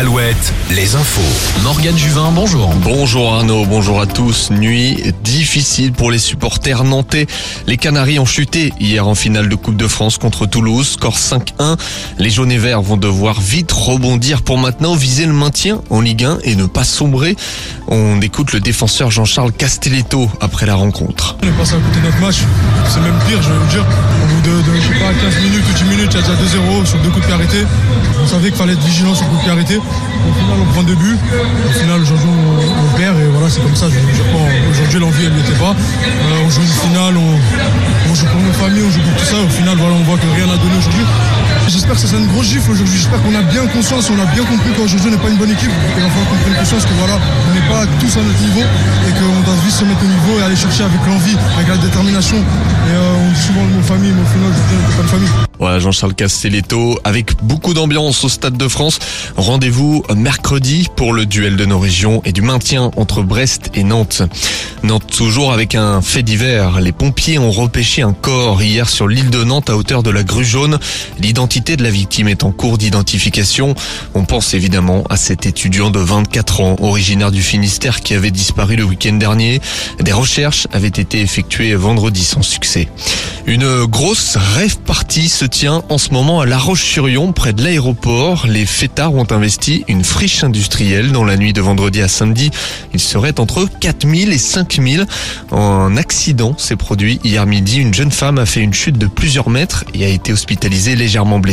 Alouette, les infos. Morgane Juvin, bonjour. Bonjour Arnaud, bonjour à tous. Nuit difficile pour les supporters nantais. Les Canaries ont chuté hier en finale de Coupe de France contre Toulouse, score 5-1. Les jaunes et verts vont devoir vite rebondir pour maintenant viser le maintien en Ligue 1 et ne pas sombrer. On écoute le défenseur Jean-Charles Castelletto après la rencontre. On est passé à côté de notre match, c'est même pire, je vais vous dire. Au bout de, de je sais pas, 15 minutes ou 10 minutes, il y a déjà 2-0 sur deux coups de pied arrêtés. On savait qu'il fallait être vigilant sur le coup de pied arrêté. Au final, on prend deux buts. Au final, aujourd'hui, on, perd et voilà, c'est comme ça. Aujourd'hui, l'envie, elle n'y était pas. Euh, on joue une finale, on, on joue pour nos familles, on joue pour tout ça. Au final, voilà, on voit que rien n'a donné aujourd'hui. J'espère que ça sera une grosse gifle aujourd'hui. J'espère qu'on a bien conscience, on a bien compris qu'aujourd'hui, on n'est pas une bonne équipe. Va falloir qu'on prenne conscience que voilà, on n'est pas tous à notre niveau et qu'on doit vite se mettre au niveau et aller chercher avec l'envie, avec la détermination. Et euh, on dit souvent le mot famille, mais au final, je pas famille. Voilà Jean-Charles Castelletto avec beaucoup d'ambiance au Stade de France. Rendez-vous mercredi pour le duel de nos régions et du maintien entre Brest et Nantes. Nantes toujours avec un fait divers. Les pompiers ont repêché un corps hier sur l'île de Nantes à hauteur de la grue jaune. L'identité de la victime est en cours d'identification. On pense évidemment à cet étudiant de 24 ans, originaire du Finistère qui avait disparu le week-end dernier. Des recherches avaient été effectuées vendredi sans succès. Une grosse rêve partie se tient en ce moment à La Roche-sur-Yon, près de l'aéroport. Les fêtards ont investi une friche industrielle dans la nuit de vendredi à samedi. Il serait entre 4000 et 5000. Un accident s'est produit hier midi. Une jeune femme a fait une chute de plusieurs mètres et a été hospitalisée légèrement blessée.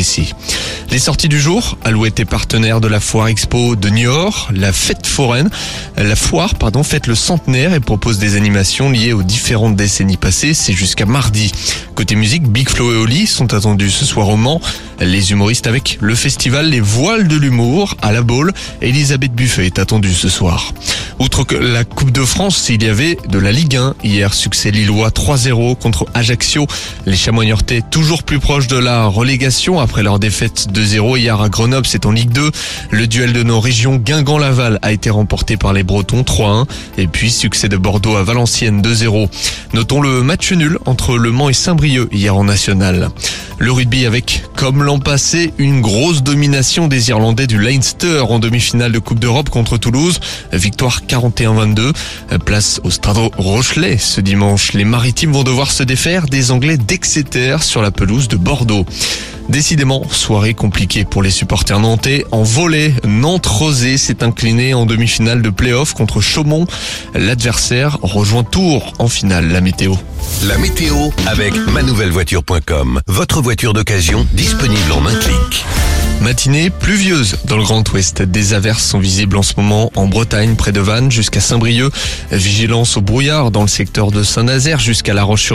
Les sorties du jour, Alouette est partenaire de la foire expo de Niort, la fête foraine. La foire, pardon, fête le centenaire et propose des animations liées aux différentes décennies passées. C'est jusqu'à mardi. Côté musique, Big Flo et Oli sont attendus ce soir au Mans. Les humoristes avec le festival Les Voiles de l'Humour à la Baule. Elisabeth Buffet est attendue ce soir. Outre que la Coupe de France, il y avait de la Ligue 1. Hier, succès lillois 3-0 contre Ajaccio. Les Chamois toujours plus proches de la relégation après leur défaite 2-0 hier à Grenoble. C'est en Ligue 2. Le duel de nos régions Guingamp-Laval a été remporté par les Bretons 3-1. Et puis, succès de Bordeaux à Valenciennes 2-0. Notons le match nul entre Le Mans et Saint-Brieuc hier en national. Le rugby avec, comme l'an passé, une grosse domination des Irlandais du Leinster en demi-finale de Coupe d'Europe contre Toulouse. Victoire 41-22. Place au Stade Rochelet ce dimanche. Les Maritimes vont devoir se défaire des Anglais d'Exeter sur la pelouse de Bordeaux. Décidément, soirée compliquée pour les supporters nantais. En volet, Nantes-Rosé s'est incliné en demi-finale de play-off contre Chaumont. L'adversaire rejoint Tours en finale. La météo. La météo avec manouvellevoiture.com. voiture d'occasion disponible en un clic. Matinée pluvieuse dans le Grand Ouest. Des averses sont visibles en ce moment en Bretagne, près de Vannes, jusqu'à Saint-Brieuc. Vigilance au brouillard dans le secteur de Saint-Nazaire jusqu'à La Roche